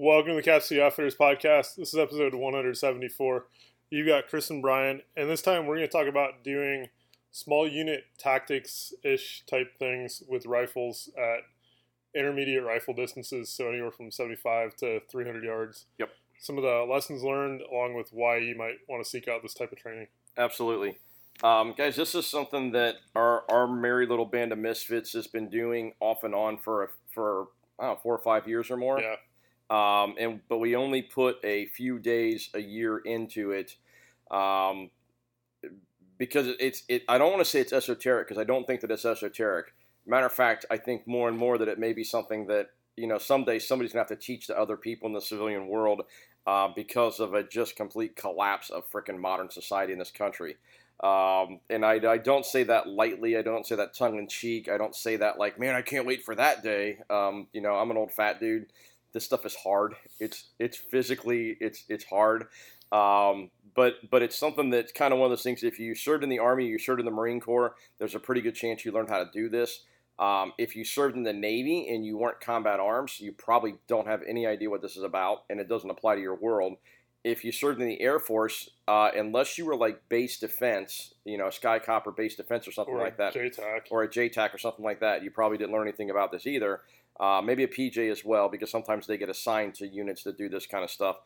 Welcome to the Cap City Outfitters podcast. This is episode 174. You've got Chris and Brian, and this time we're going to talk about doing small unit tactics ish type things with rifles at intermediate rifle distances, so anywhere from 75 to 300 yards. Yep. Some of the lessons learned, along with why you might want to seek out this type of training. Absolutely. Um, guys, this is something that our, our merry little band of misfits has been doing off and on for for I don't know, four or five years or more. Yeah. Um, and but we only put a few days a year into it, um, because it's it. I don't want to say it's esoteric because I don't think that it's esoteric. Matter of fact, I think more and more that it may be something that you know someday somebody's gonna have to teach to other people in the civilian world uh, because of a just complete collapse of freaking modern society in this country. Um, and I, I, don't say that lightly. I don't say that tongue in cheek. I don't say that like, man, I can't wait for that day. Um, you know, I'm an old fat dude this stuff is hard. It's it's physically it's it's hard, um, but but it's something that's kind of one of those things. If you served in the army, you served in the Marine Corps, there's a pretty good chance you learned how to do this. Um, if you served in the Navy and you weren't combat arms, you probably don't have any idea what this is about, and it doesn't apply to your world. If you served in the Air Force, uh, unless you were like base defense, you know, Sky Copper base defense or something Or like that, JTAC. or a JTAC or something like that, you probably didn't learn anything about this either. Uh, maybe a PJ as well, because sometimes they get assigned to units that do this kind of stuff.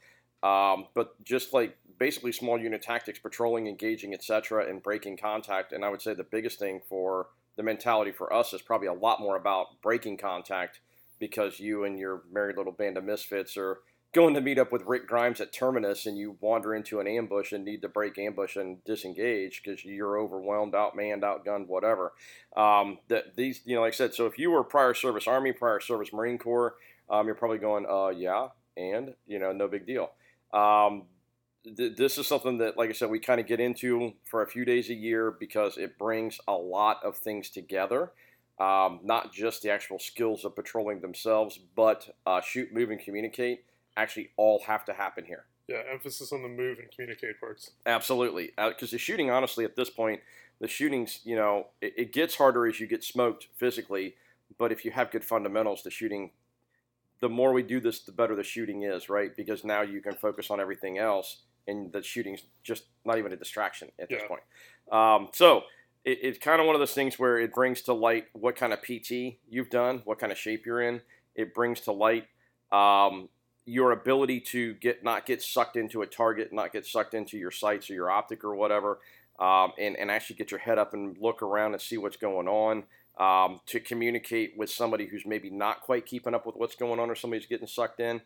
Um, but just like basically small unit tactics, patrolling, engaging, etc., and breaking contact. And I would say the biggest thing for the mentality for us is probably a lot more about breaking contact because you and your merry little band of misfits are going to meet up with Rick Grimes at Terminus and you wander into an ambush and need to break ambush and disengage because you're overwhelmed, outmanned, outgunned, whatever. Um, that these, you know, like I said, so if you were prior service Army, prior service Marine Corps, um, you're probably going, uh, yeah, and you know, no big deal. Um, th- this is something that, like I said, we kind of get into for a few days a year because it brings a lot of things together. Um, not just the actual skills of patrolling themselves, but uh, shoot, move, and communicate actually all have to happen here. Yeah, emphasis on the move and communicate parts. Absolutely, because uh, the shooting, honestly, at this point, the shootings, you know, it, it, gets harder as you get smoked physically. But if you have good fundamentals, the shooting, the more we do this, the better the shooting is, right? Because now you can focus on everything else, and the shooting's just not even a distraction at Yeah. this point. Um, so it, it's kind of one of those things where it brings to light what kind of PT you've done, what kind of shape you're in. It brings to light um, your ability to get not get sucked into a target, not get sucked into your sights or your optic or whatever, um, and and actually get your head up and look around and see what's going on. Um, to communicate with somebody who's maybe not quite keeping up with what's going on or somebody's getting sucked in.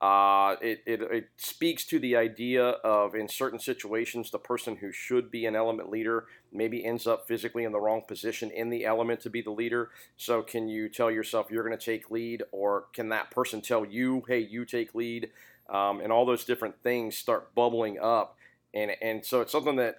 Uh, it, it, it speaks to the idea of in certain situations the person who should be an element leader maybe ends up physically in the wrong position in the element to be the leader. So can you tell yourself you're going to take lead or can that person tell you hey you take lead? Um, and all those different things start bubbling up. And and so it's something that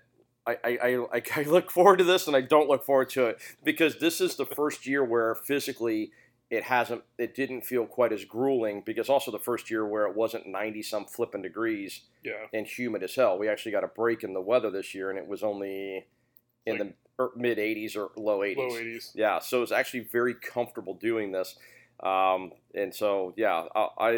I, I, I, I look forward to this and I don't look forward to it because this is the first year where physically it hasn't it didn't feel quite as grueling because also the first year where it wasn't 90 some flipping degrees Yeah. and humid as hell we actually got a break in the weather this year and it was only in Like- the er, mid 80s or low 80s Low 80s. yeah so it's actually very comfortable doing this um, and so yeah I, I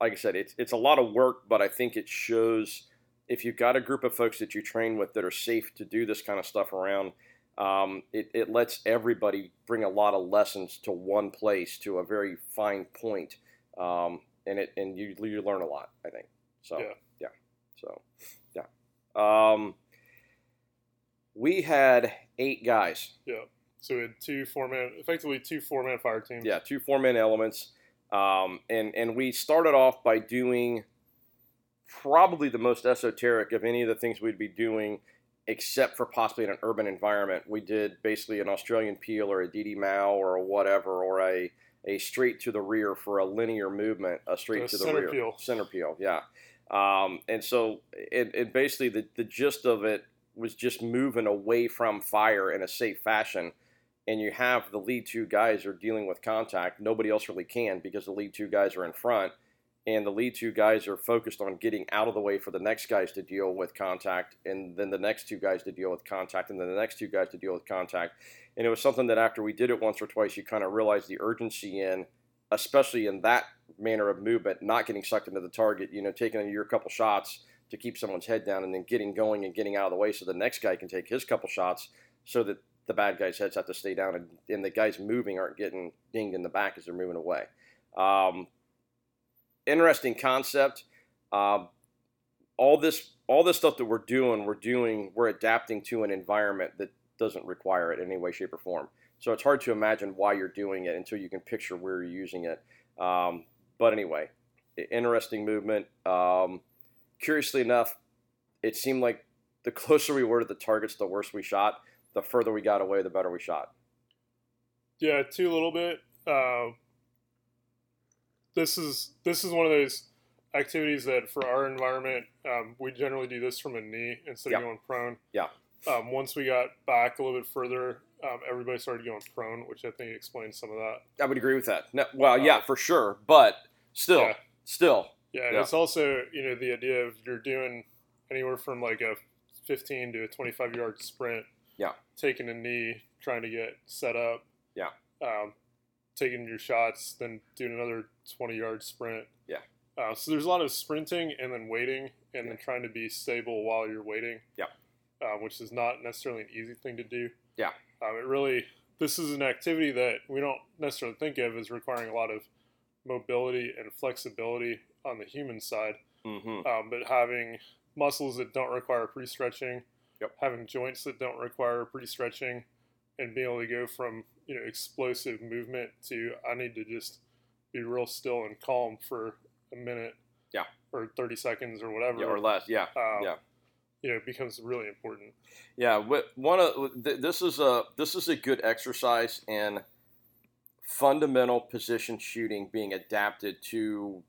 like i said it's, it's a lot of work but i think it shows if you've got a group of folks that you train with that are safe to do this kind of stuff around um, it, it lets everybody bring a lot of lessons to one place to a very fine point um, and it and you, you learn a lot i think so Yeah. yeah so yeah um, we had eight guys Yeah. So we had two four man, effectively two four man fire teams. Yeah, two four man elements, um, and and we started off by doing probably the most esoteric of any of the things we'd be doing, except for possibly in an urban environment. We did basically an Australian peel or a DD Mao or a whatever or a a straight to the rear for a linear movement, a straight A to the center rear peel. center peel. Yeah, um, and so it, it basically the the gist of it was just moving away from fire in a safe fashion and you have the lead two guys are dealing with contact, nobody else really can because the lead two guys are in front, and the lead two guys are focused on getting out of the way for the next guys to deal with contact, and then the next two guys to deal with contact, and then the next two guys to deal with contact. And it was something that after we did it once or twice, you kind of realized the urgency in, especially in that manner of movement, not getting sucked into the target. You know, taking your couple shots to keep someone's head down, and then getting going and getting out of the way so the next guy can take his couple shots, so that the bad guys' heads have to stay down, and, and the guys moving aren't getting dinged in the back as they're moving away. Um, interesting concept. Um, all this all this stuff that we're doing, we're doing, we're adapting to an environment that doesn't require it in any way, shape, or form. So it's hard to imagine why you're doing it until you can picture where you're using it. Um, but anyway, interesting movement. Um, curiously enough, it seemed like the closer we were to the targets, the worse we shot. The further we got away, the better we shot. Yeah, too little bit. Uh, this is this is one of those activities that for our environment, um, we generally do this from a knee instead Yeah. of going prone. Yeah. Um, once we got back a little bit further, um, everybody started going prone, which I think explains some of that. I would agree with that. No, well, yeah, for sure, but still, Yeah. still, Yeah, and Yeah. it's also you know the idea of you're doing anywhere from like a 15 to a 25 yard sprint. Yeah. Taking a knee, trying to get set up. Yeah. Um, taking your shots, then doing another 20 yard sprint. Yeah. Uh, so there's a lot of sprinting and then waiting and then trying to be stable while you're waiting. Yeah. Uh, which is not necessarily an easy thing to do. Yeah. Um, it really, this is an activity that we don't necessarily think of as requiring a lot of mobility and flexibility on the human side hmm um, but having muscles that don't require pre-stretching, Yep. having joints that don't require pre-stretching, and being able to go from you know explosive movement to I need to just be real still and calm for a minute, Yeah. or thirty seconds or whatever, yeah, or less, yeah, um, yeah. you know, it becomes really important. Yeah, one of this is a this is a good exercise in fundamental position shooting being adapted to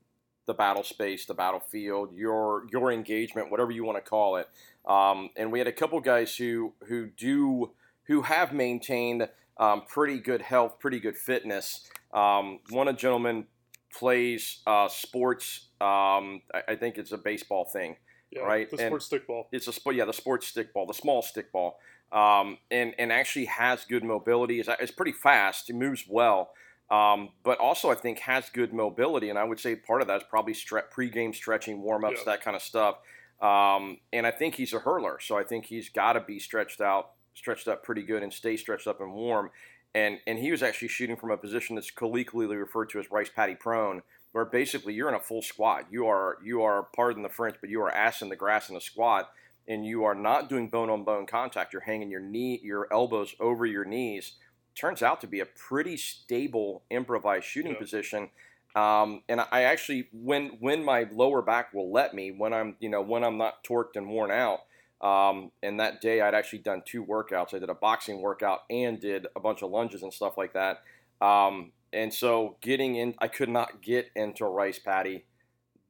the battle space, the battlefield, your your engagement, whatever you want to call it. Um, and we had a couple guys who who do who have maintained um, pretty good health, pretty good fitness. Um, one of the gentlemen plays uh, sports. Um, I, I think it's a baseball thing Yeah, Right, The sports stickball. it's a sport, yeah, the sports stickball, the small stickball, um, and and actually has good mobility. It's, it's pretty fast. It moves well, um, but also I think has good mobility. And I would say part of that is probably stre- pregame stretching, warm ups, Yeah. that kind of stuff. Um, and I think he's a hurler, so I think he's got to be stretched out, stretched up pretty good, and stay stretched up and warm. And and he was actually shooting from a position that's colloquially referred to as rice paddy prone, where basically you're in a full squat. You are you are pardon the French, but you are ass in the grass in a squat, and you are not doing bone on bone contact. You're hanging your knee, your elbows over your knees. Turns out to be a pretty stable improvised shooting Yeah. position. Um, and I actually, when when my lower back will let me, when I'm you know when I'm not torqued and worn out, um, and that day I'd actually done two workouts. I did a boxing workout and did a bunch of lunges and stuff like that. Um, and so getting in, I could not get into a rice paddy,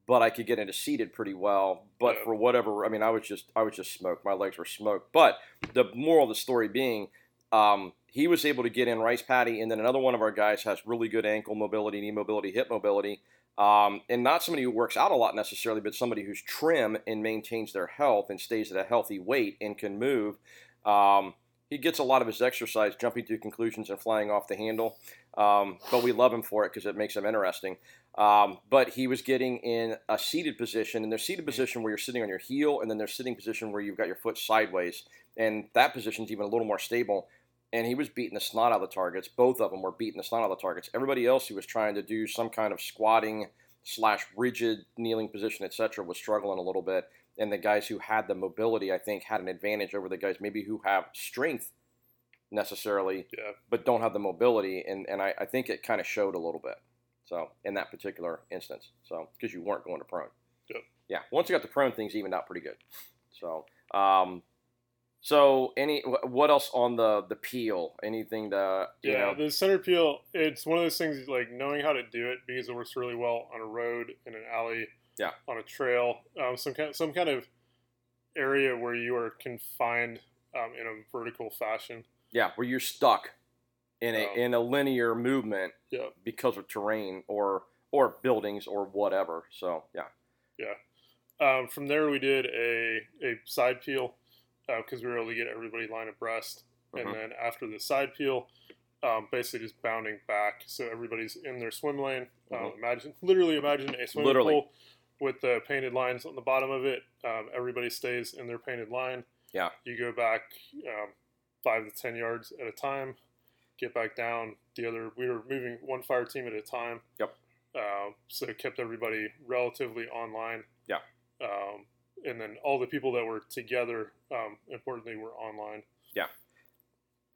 but I could get into seated pretty well. But for whatever, I mean, I was just, I was just smoked. My legs were smoked. But the moral of the story being, um, he was able to get in rice paddy, and then another one of our guys has really good ankle mobility, knee mobility, hip mobility. Um, and not somebody who works out a lot necessarily, but somebody who's trim and maintains their health and stays at a healthy weight and can move. Um, he gets a lot of his exercise jumping to conclusions and flying off the handle, um, but we love him for it because it makes him interesting. Um, but he was getting in a seated position, and there's seated position where you're sitting on your heel, and then there's sitting position where you've got your foot sideways, and that position's even a little more stable. And he was beating the snot out of the targets. Both of them were beating the snot out of the targets. Everybody else who was trying to do some kind of squatting slash rigid kneeling position, etc., was struggling a little bit. And the guys who had the mobility, I think, had an advantage over the guys maybe who have strength necessarily, Yeah. but don't have the mobility. And, and I, I think it kind of showed a little bit. So in that particular instance, so because you weren't going to prone. Yep. Yeah. Once you got the prone, things evened out pretty good. So, um, so any what else on the the peel? Anything that you Yeah, know? the center peel, it's one of those things like knowing how to do it because it works really well on a road, in an alley, Yeah. on a trail, um, some kind some kind of area where you are confined um, in a vertical fashion. Yeah, where you're stuck in a Um, in a linear movement Yeah. because of terrain or or buildings or whatever. So yeah, Um, from there, we did a, a side peel because we were able to get everybody line abreast. Mhm. And then after the side peel, um, basically just bounding back. So everybody's in their swim lane. Um, Mhm. imagine, literally imagine a swimming Literally. pool with the painted lines on the bottom of it. Um, everybody stays in their painted line. Yeah. You go back um, five to ten yards at a time. Get back down. The other, we were moving one fire team at a time. Yep. Um, so it kept everybody relatively online. Yeah. Um, and then all the people that were together, um, importantly, were online. Yeah.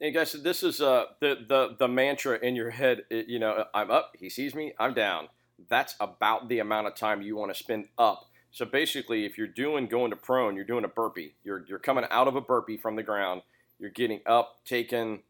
Hey guys, this is uh, the the the mantra in your head. it- you know, I'm up. He sees me. I'm down. That's about the amount of time you want to spend up. So basically, if you're doing going to prone, you're doing a burpee. You're you're coming out of a burpee from the ground. You're getting up, taking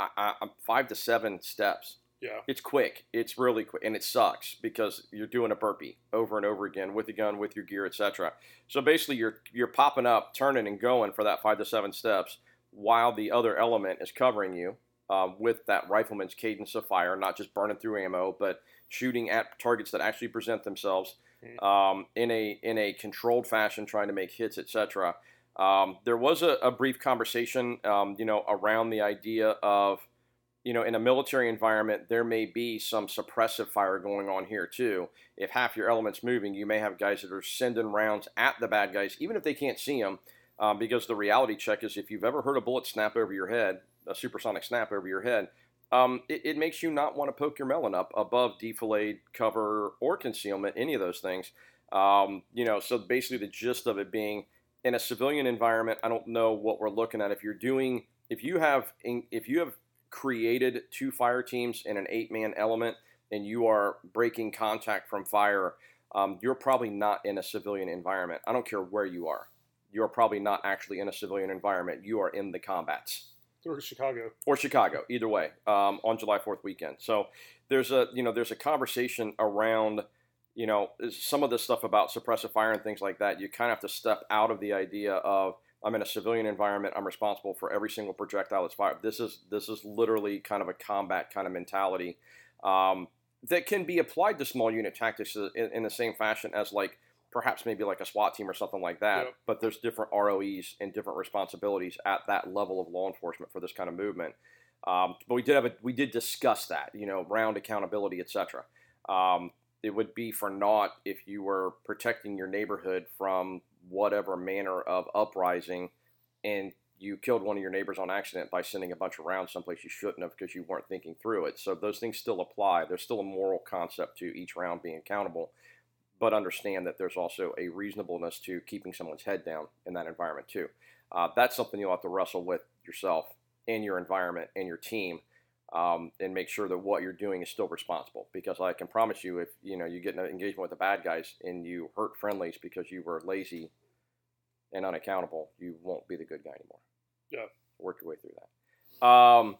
I, I- five to seven steps. Yeah. It's quick. It's really quick, and it sucks because you're doing a burpee over and over again with the gun, with your gear, etc. So basically, you're you're popping up, turning, and going for that five to seven steps, while the other element is covering you um, with that rifleman's cadence of fire, not just burning through ammo, but shooting at targets that actually present themselves um, in a in a controlled fashion, trying to make hits, etc. Um, there was a, a brief conversation, um, you know, around the idea of you know, in a military environment, there may be some suppressive fire going on here too. If half your element's moving, you may have guys that are sending rounds at the bad guys, even if they can't see them, um, because the reality check is if you've ever heard a bullet snap over your head, a supersonic snap over your head, um, it, it makes you not want to poke your melon up above defilade, cover, or concealment, any of those things. Um, you know, so basically the gist of it being in a civilian environment, I don't know what we're looking at. If you're doing, if you have, if you have created two fire teams in an eight man element and you are breaking contact from fire, um, you're probably not in a civilian environment. I don't care where you are. You're probably not actually in a civilian environment. You are in the combats Or Chicago. or Chicago, either way, um, on July Fourth weekend. So there's a you know there's a conversation around you know some of this stuff about suppressive fire and things like that. You kind of have to step out of the idea of I'm in a civilian environment. I'm responsible for every single projectile that's fired. This is this is literally kind of a combat kind of mentality um, that can be applied to small unit tactics in, in the same fashion as like perhaps maybe like a SWAT team or something like that. Yep. But there's different ROEs and different responsibilities at that level of law enforcement for this kind of movement. Um, but we did have a, we did discuss that, you know, round accountability, etc. Um, it would be for naught if you were protecting your neighborhood from whatever manner of uprising, and you killed one of your neighbors on accident by sending a bunch of rounds someplace you shouldn't have because you weren't thinking through it. So those things still apply. There's still a moral concept to each round being accountable, but understand that there's also a reasonableness to keeping someone's head down in that environment too. Uh, that's something you'll have to wrestle with yourself and your environment and your team, um, and make sure that what you're doing is still responsible. Because I can promise you, if you know you get an engagement with the bad guys and you hurt friendlies because you were lazy and unaccountable, you won't be the good guy anymore. Yeah. Work your way through that. Um,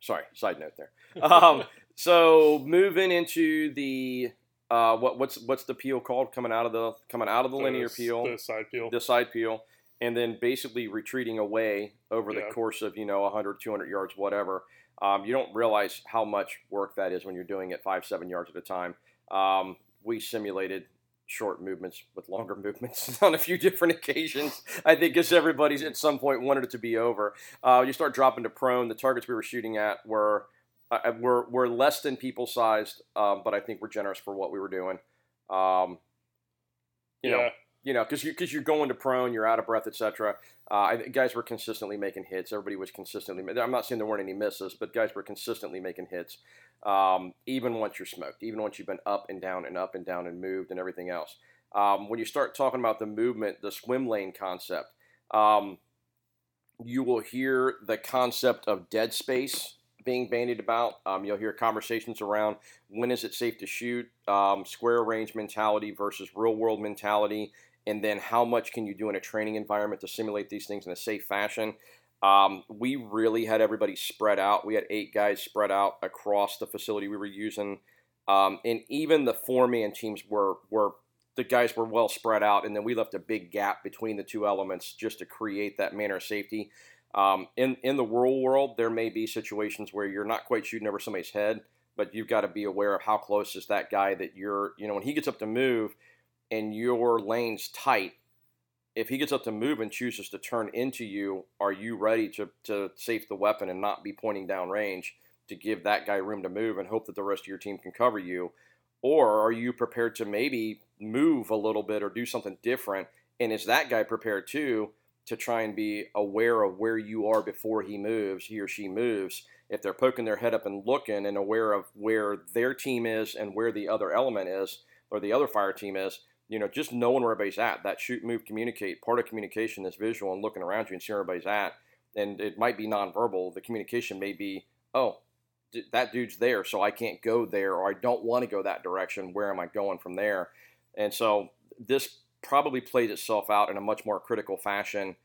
sorry, side note there. Um, so moving into the uh, what what's what's the peel called coming out of the coming out of the linear peel The side peel. the side peel and then basically retreating away over Yeah. the course of you know 100 200 yards whatever. Um, you don't realize how much work that is when you're doing it five seven yards at a time. Um, we simulated short movements with longer movements on a few different occasions. I think because everybody's at some point wanted it to be over. Uh, you start dropping to prone. The targets we were shooting at were uh, were, were less than people sized um, but i think we're generous for what we were doing. Um, you know yeah. You know, because you because you're going to prone, you're out of breath, etc. Uh, guys were consistently making hits. Everybody was consistently. I'm not saying there weren't any misses, but guys were consistently making hits, um, even once you're smoked, even once you've been up and down and up and down and moved and everything else. Um, when you start talking about the movement, the swim lane concept, um, you will hear the concept of dead space being bandied about. Um, you'll hear conversations around when is it safe to shoot, um, square range mentality versus real world mentality, and then how much can you do in a training environment to simulate these things in a safe fashion. Um, we really had everybody spread out. We had eight guys spread out across the facility we were using, um, and even the four man teams were were the guys were well spread out, and then we left a big gap between the two elements just to create that manner of safety. Um, in in the rural world, there may be situations where you're not quite shooting over somebody's head, but you've got to be aware of how close is that guy that you're. You know, when he gets up to move, and your lane's tight, if he gets up to move and chooses to turn into you, are you ready to, to safe the weapon and not be pointing down range to give that guy room to move and hope that the rest of your team can cover you? Or are you prepared to maybe move a little bit or do something different? And is that guy prepared too to try and be aware of where you are before he moves, he or she moves? If they're poking their head up and looking and aware of where their team is and where the other element is or the other fire team is, you know, just knowing where everybody's at, that shoot, move, communicate. Part of communication is visual and looking around you and seeing where everybody's at. And it might be nonverbal. The communication may be, oh, d- that dude's there, so I can't go there, or I don't want to go that direction. Where am I going from there? And so this probably plays itself out in a much more critical fashion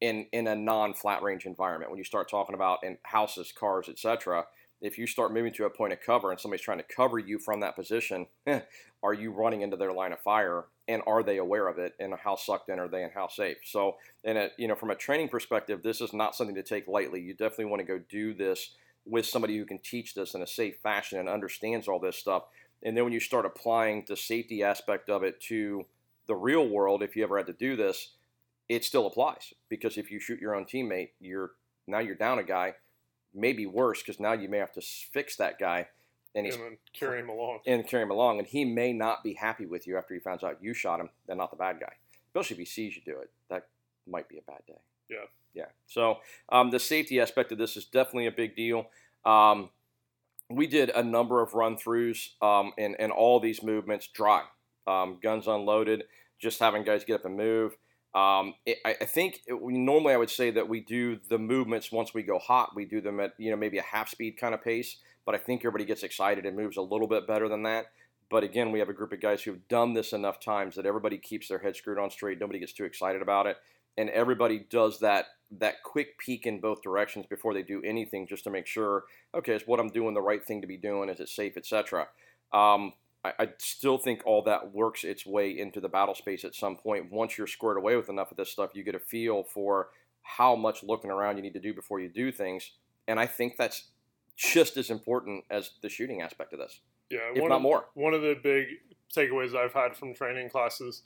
in in a non-flat range environment. When you start talking about in houses, cars, etc if you start moving to a point of cover and somebody's trying to cover you from that position, eh, are you running into their line of fire? And are they aware of it? And how sucked in are they? And how safe? So, in a, you know, from a training perspective, this is not something to take lightly. You definitely want to go do this with somebody who can teach this in a safe fashion and understands all this stuff. And then when you start applying the safety aspect of it to the real world, if you ever had to do this, it still applies because if you shoot your own teammate, you're now you're down a guy maybe worse because now you may have to fix that guy and he's and carry him along and carry him along, and he may not be happy with you after he finds out you shot him and not the bad guy. Especially if he sees you do it, that might be a bad day. Yeah, yeah. So um, the safety aspect of this is definitely a big deal. Um, we did a number of run throughs um, and and all these movements dry, um, guns unloaded, just having guys get up and move. Um, it, I, I, think it, normally I would say that we do the movements once we go hot. We do them at you know maybe a half speed kind of pace, but I think everybody gets excited and moves a little bit better than that. But again, we have a group of guys who've done this enough times that everybody keeps their head screwed on straight. Nobody gets too excited about it, and everybody does that that quick peek in both directions before they do anything, just to make sure, okay, is what I'm doing the right thing to be doing? Is it safe, etc. Um, I, I, still think all that works its way into the battle space at some point. Once you're squared away with enough of this stuff, you get a feel for how much looking around you need to do before you do things. And I think that's just as important as the shooting aspect of this. Yeah, if not of, more. One of the big takeaways I've had from training classes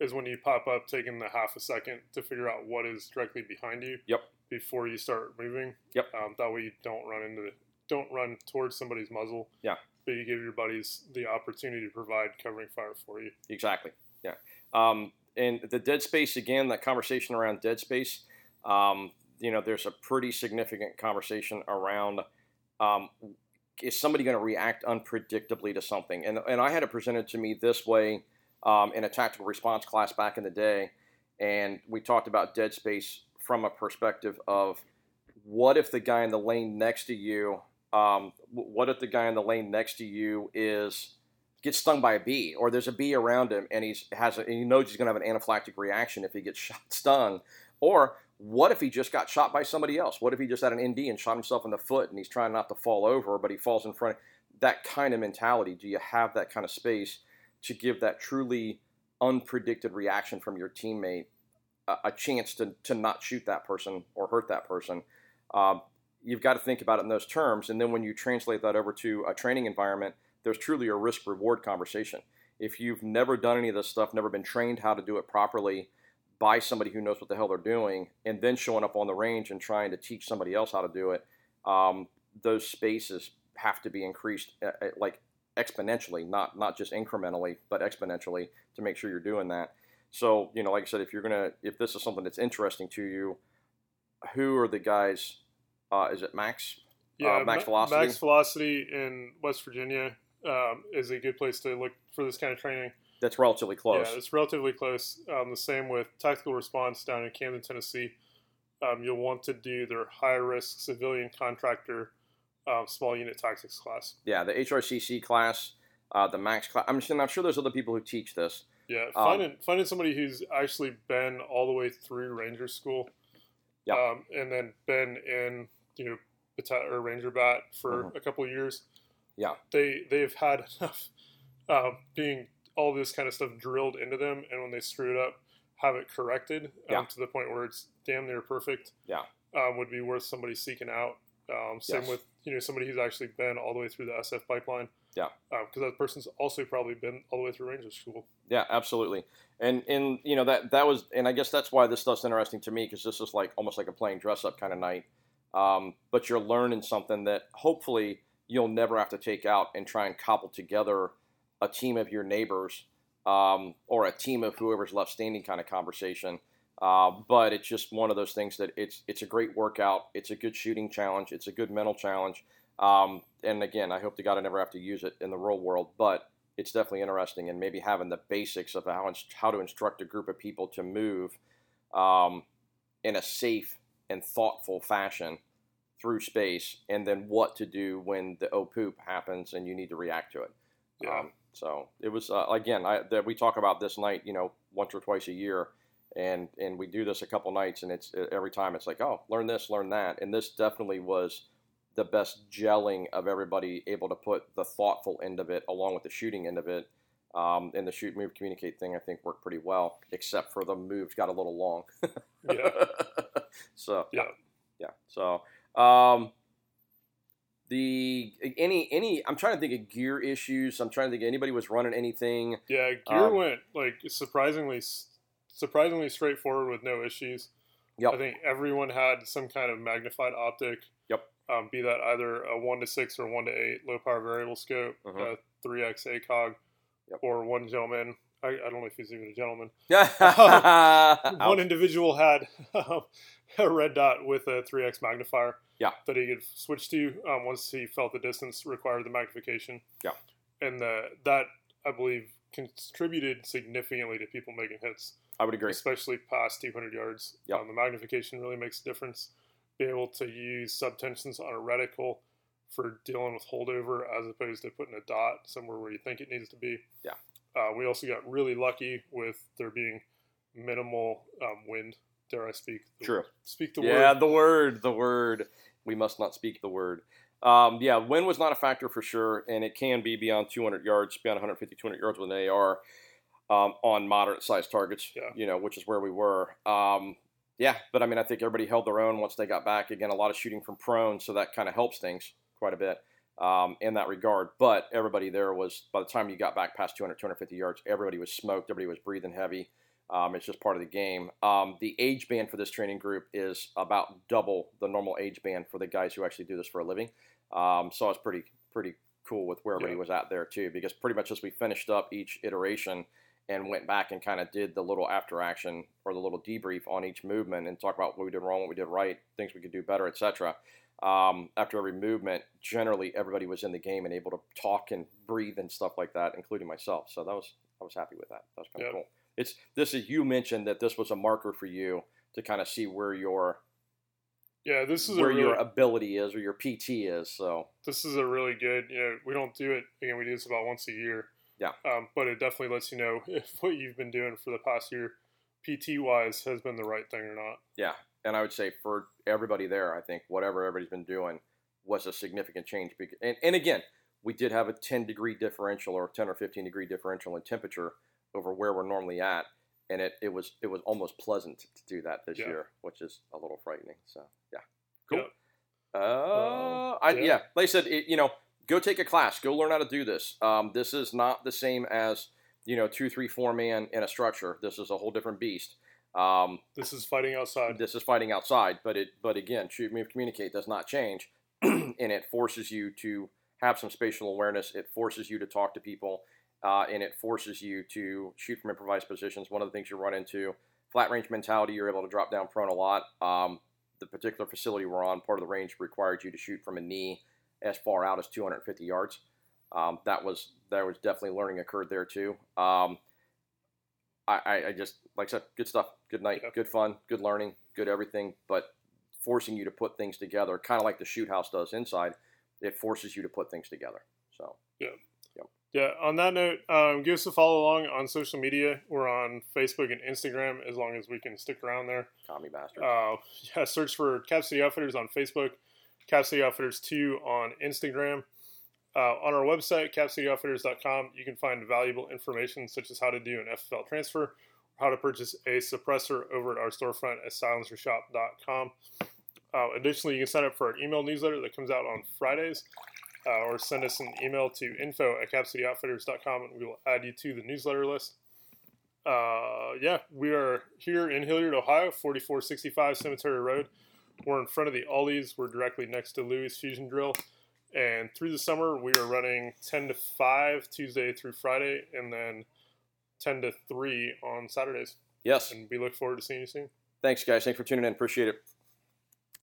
is when you pop up, taking the half a second to figure out what is directly behind you. Yep. Before you start moving. Yep. Um, that way you don't run into the, don't run towards somebody's muzzle. Yeah but you give your buddies the opportunity to provide covering fire for you. Exactly. Yeah. Um, and the dead space again, that conversation around dead space. Um, you know, there's a pretty significant conversation around um, is somebody going to react unpredictably to something? And, and I had it presented to me this way um, in a tactical response class back in the day. And we talked about dead space from a perspective of what if the guy in the lane next to you um, what if the guy in the lane next to you is gets stung by a bee, or there's a bee around him, and he's has a, and he knows he's going to have an anaphylactic reaction if he gets shot, stung, or what if he just got shot by somebody else? What if he just had an ND and shot himself in the foot, and he's trying not to fall over, but he falls in front? Of, That kind of mentality. Do you have that kind of space to give that truly unpredicted reaction from your teammate a, a chance to, to not shoot that person or hurt that person? Uh, you've got to think about it in those terms. And then when you translate that over to a training environment, there's truly a risk reward conversation. If you've never done any of this stuff, never been trained how to do it properly by somebody who knows what the hell they're doing, and then showing up on the range and trying to teach somebody else how to do it, um, those spaces have to be increased uh, uh, like exponentially, not not just incrementally, but exponentially to make sure you're doing that. So, you know, like I said, if you're gonna, if this is something that's interesting to you, who are the guys uh, is it Max? Uh, yeah, uh, Max Velocity. Max Velocity in West Virginia um, is a good place to look for this kind of training. That's relatively close. Yeah, it's relatively close. Um, the same with Tactical Response down in Camden, Tennessee. Um, you'll want to do their high risk civilian contractor um, small unit tactics class. Yeah, the HRCC class, uh, the Max class. I'm, I'm sure there's other people who teach this. Yeah, um, finding finding somebody who's actually been all the way through Ranger School, yeah, um, and then been in you know, batat- or ranger bat for mm-hmm. a couple years. Yeah, they they've had enough uh, being all this kind of stuff drilled into them, and when they screw it up, have it corrected um, yeah. to the point where it's damn near perfect. Yeah, um, would be worth somebody seeking out. Um, same yes. with you know somebody who's actually been all the way through the SF pipeline. Yeah. Because that person's also probably been all the way through Ranger School. Yeah, absolutely. And and you know that that was and I guess that's why this stuff's interesting to me because this is like almost like a playing dress up kind of night. Um, but you're learning something that hopefully you'll never have to take out and try and cobble together a team of your neighbors um, or a team of whoever's left standing kind of conversation. Uh, but it's just one of those things that it's it's a great workout. It's a good shooting challenge. It's a good mental challenge. Um, and again, I hope to God I never have to use it in the real world, but it's definitely interesting. And maybe having the basics of how how to instruct a group of people to move um, in a safe and thoughtful fashion through space, and then what to do when the oh poop happens and you need to react to it. Yeah. Um, so it was uh, again I, that we talk about this night, you know, once or twice a year, and and we do this a couple nights, and it's every time it's like, oh, learn this, learn that, and this definitely was the best gelling of everybody able to put the thoughtful end of it along with the shooting end of it. Um, and the shoot, move, communicate thing, I think worked pretty well, except for the moves got a little long. Yeah. so Yeah. yeah. So um, the any any I'm trying to think of gear issues. I'm trying to think anybody was running anything. Yeah, gear Um, went like surprisingly surprisingly straightforward with no issues. Yep. I think everyone had some kind of magnified optic. Yep. Um, be that either a one to six or one to eight low power variable scope, Mhm. uh, three X ACOG, Yep. or one gentleman. I, I don't know if he's even a gentleman. Ouch. One individual had um, a red dot with a 3x magnifier Yeah. that he could switch to um, once he felt the distance required the magnification. Yeah. And the, that, I believe, contributed significantly to people making hits, I would agree. especially past 200 yards. Yeah. Um, the magnification really makes a difference. Being able to use subtensions on a reticle for dealing with holdover as opposed to putting a dot somewhere where you think it needs to be. Yeah. Uh, we also got really lucky with there being minimal um, wind. Dare I speak? the- True. Speak the yeah, word. Yeah, the word, the word. We must not speak the word. Um, yeah, wind was not a factor for sure, and it can be beyond 200 yards, beyond 150, 200 yards with an AR um, on moderate sized targets, Yeah. you know, which is where we were. Um, yeah, but I mean, I think everybody held their own once they got back. Again, a lot of shooting from prone, so that kind of helps things quite a bit um, in that regard. But everybody there was, by the time you got back past 200, 250 yards, everybody was smoked, everybody was breathing heavy. Um, it's just part of the game. Um, the age band for this training group is about double the normal age band for the guys who actually do this for a living. Um, so I was pretty pretty cool with where everybody Yeah. was at there too, because pretty much as we finished up each iteration and went back and kind of did the little after action or the little debrief on each movement and talk about what we did wrong, what we did right, things we could do better, etc. Um, after every movement, generally everybody was in the game and able to talk and breathe and stuff like that, including myself. So that was I was happy with that. That was kind of cool. It's this is you mentioned that this was a marker for you to kind of see where your Yeah, this is where really, your ability is or your PT is. So this is a really good. You know, we don't do it again. We do this about once a year. Yeah. Um, but it definitely lets you know if what you've been doing for the past year, PT wise, has been the right thing or not. yeah, and I would say for everybody there, I think whatever everybody's been doing was a significant change. And, and again, we did have a 10 degree differential or 10 or 15 degree differential in temperature over where we're normally at, and it, it was it was almost pleasant to do that this Yeah. year, which is a little frightening. So yeah, cool. Yep. Uh, I, yeah. yeah. like I said, it, you know, go take a class, go learn how to do this. Um, this is not the same as you know two, three, four man in a structure. This is a whole different beast. Um, This is fighting outside. this is fighting outside, but it but again, shoot, move, communicate does not change, and it forces you to have some spatial awareness. It forces you to talk to people, uh, and it forces you to shoot from improvised positions. One of the things you run into flat range mentality. You're able to drop down prone a lot. Um, the particular facility we're on, part of the range required you to shoot from a knee as far out as 250 yards. Um, that was there was definitely learning occurred there too. Um, I, I, just like I said, good stuff, good night, Yeah. good fun, good learning, good everything, but forcing you to put things together, kind of like the shoot house does inside. It forces you to put things together. So Yeah. On that note, um, give us a follow along on social media. We're on Facebook and Instagram as long as we can stick around there. commie bastard. Uh, yeah, search for Cap City Outfitters on Facebook, Cap City Outfitters 2 on Instagram. Uh, on our website, capcityoutfitters.com, you can find valuable information such as how to do an FFL transfer, how to purchase a suppressor over at our storefront at silencershop.com. Uh, additionally, you can sign up for our email newsletter that comes out on Fridays. uh, or send us an email to info at capcityoutfitters.com and we will add you to the newsletter list. Uh, yeah, we are here in Hilliard, Ohio, 4465 Cemetery Road. We're in front of the Ollies. We're directly next to Louis Fusion Drill. And through the summer, we are running 10 to 5 Tuesday through Friday, and then 10 to 3 on Saturdays. Yes. And we look forward to seeing you soon. Thanks, guys. Thanks for tuning in. Appreciate it.